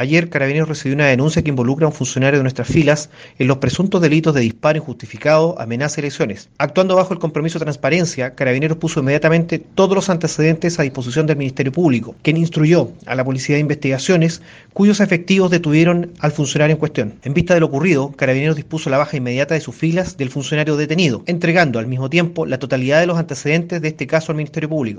Ayer Carabineros recibió una denuncia que involucra a un funcionario de nuestras filas en los presuntos delitos de disparo injustificado, amenaza y lesiones. Actuando bajo el compromiso de transparencia, Carabineros puso inmediatamente todos los antecedentes a disposición del Ministerio Público, quien instruyó a la Policía de Investigaciones, cuyos efectivos detuvieron al funcionario en cuestión. En vista de lo ocurrido, Carabineros dispuso la baja inmediata de sus filas del funcionario detenido, entregando al mismo tiempo la totalidad de los antecedentes de este caso al Ministerio Público.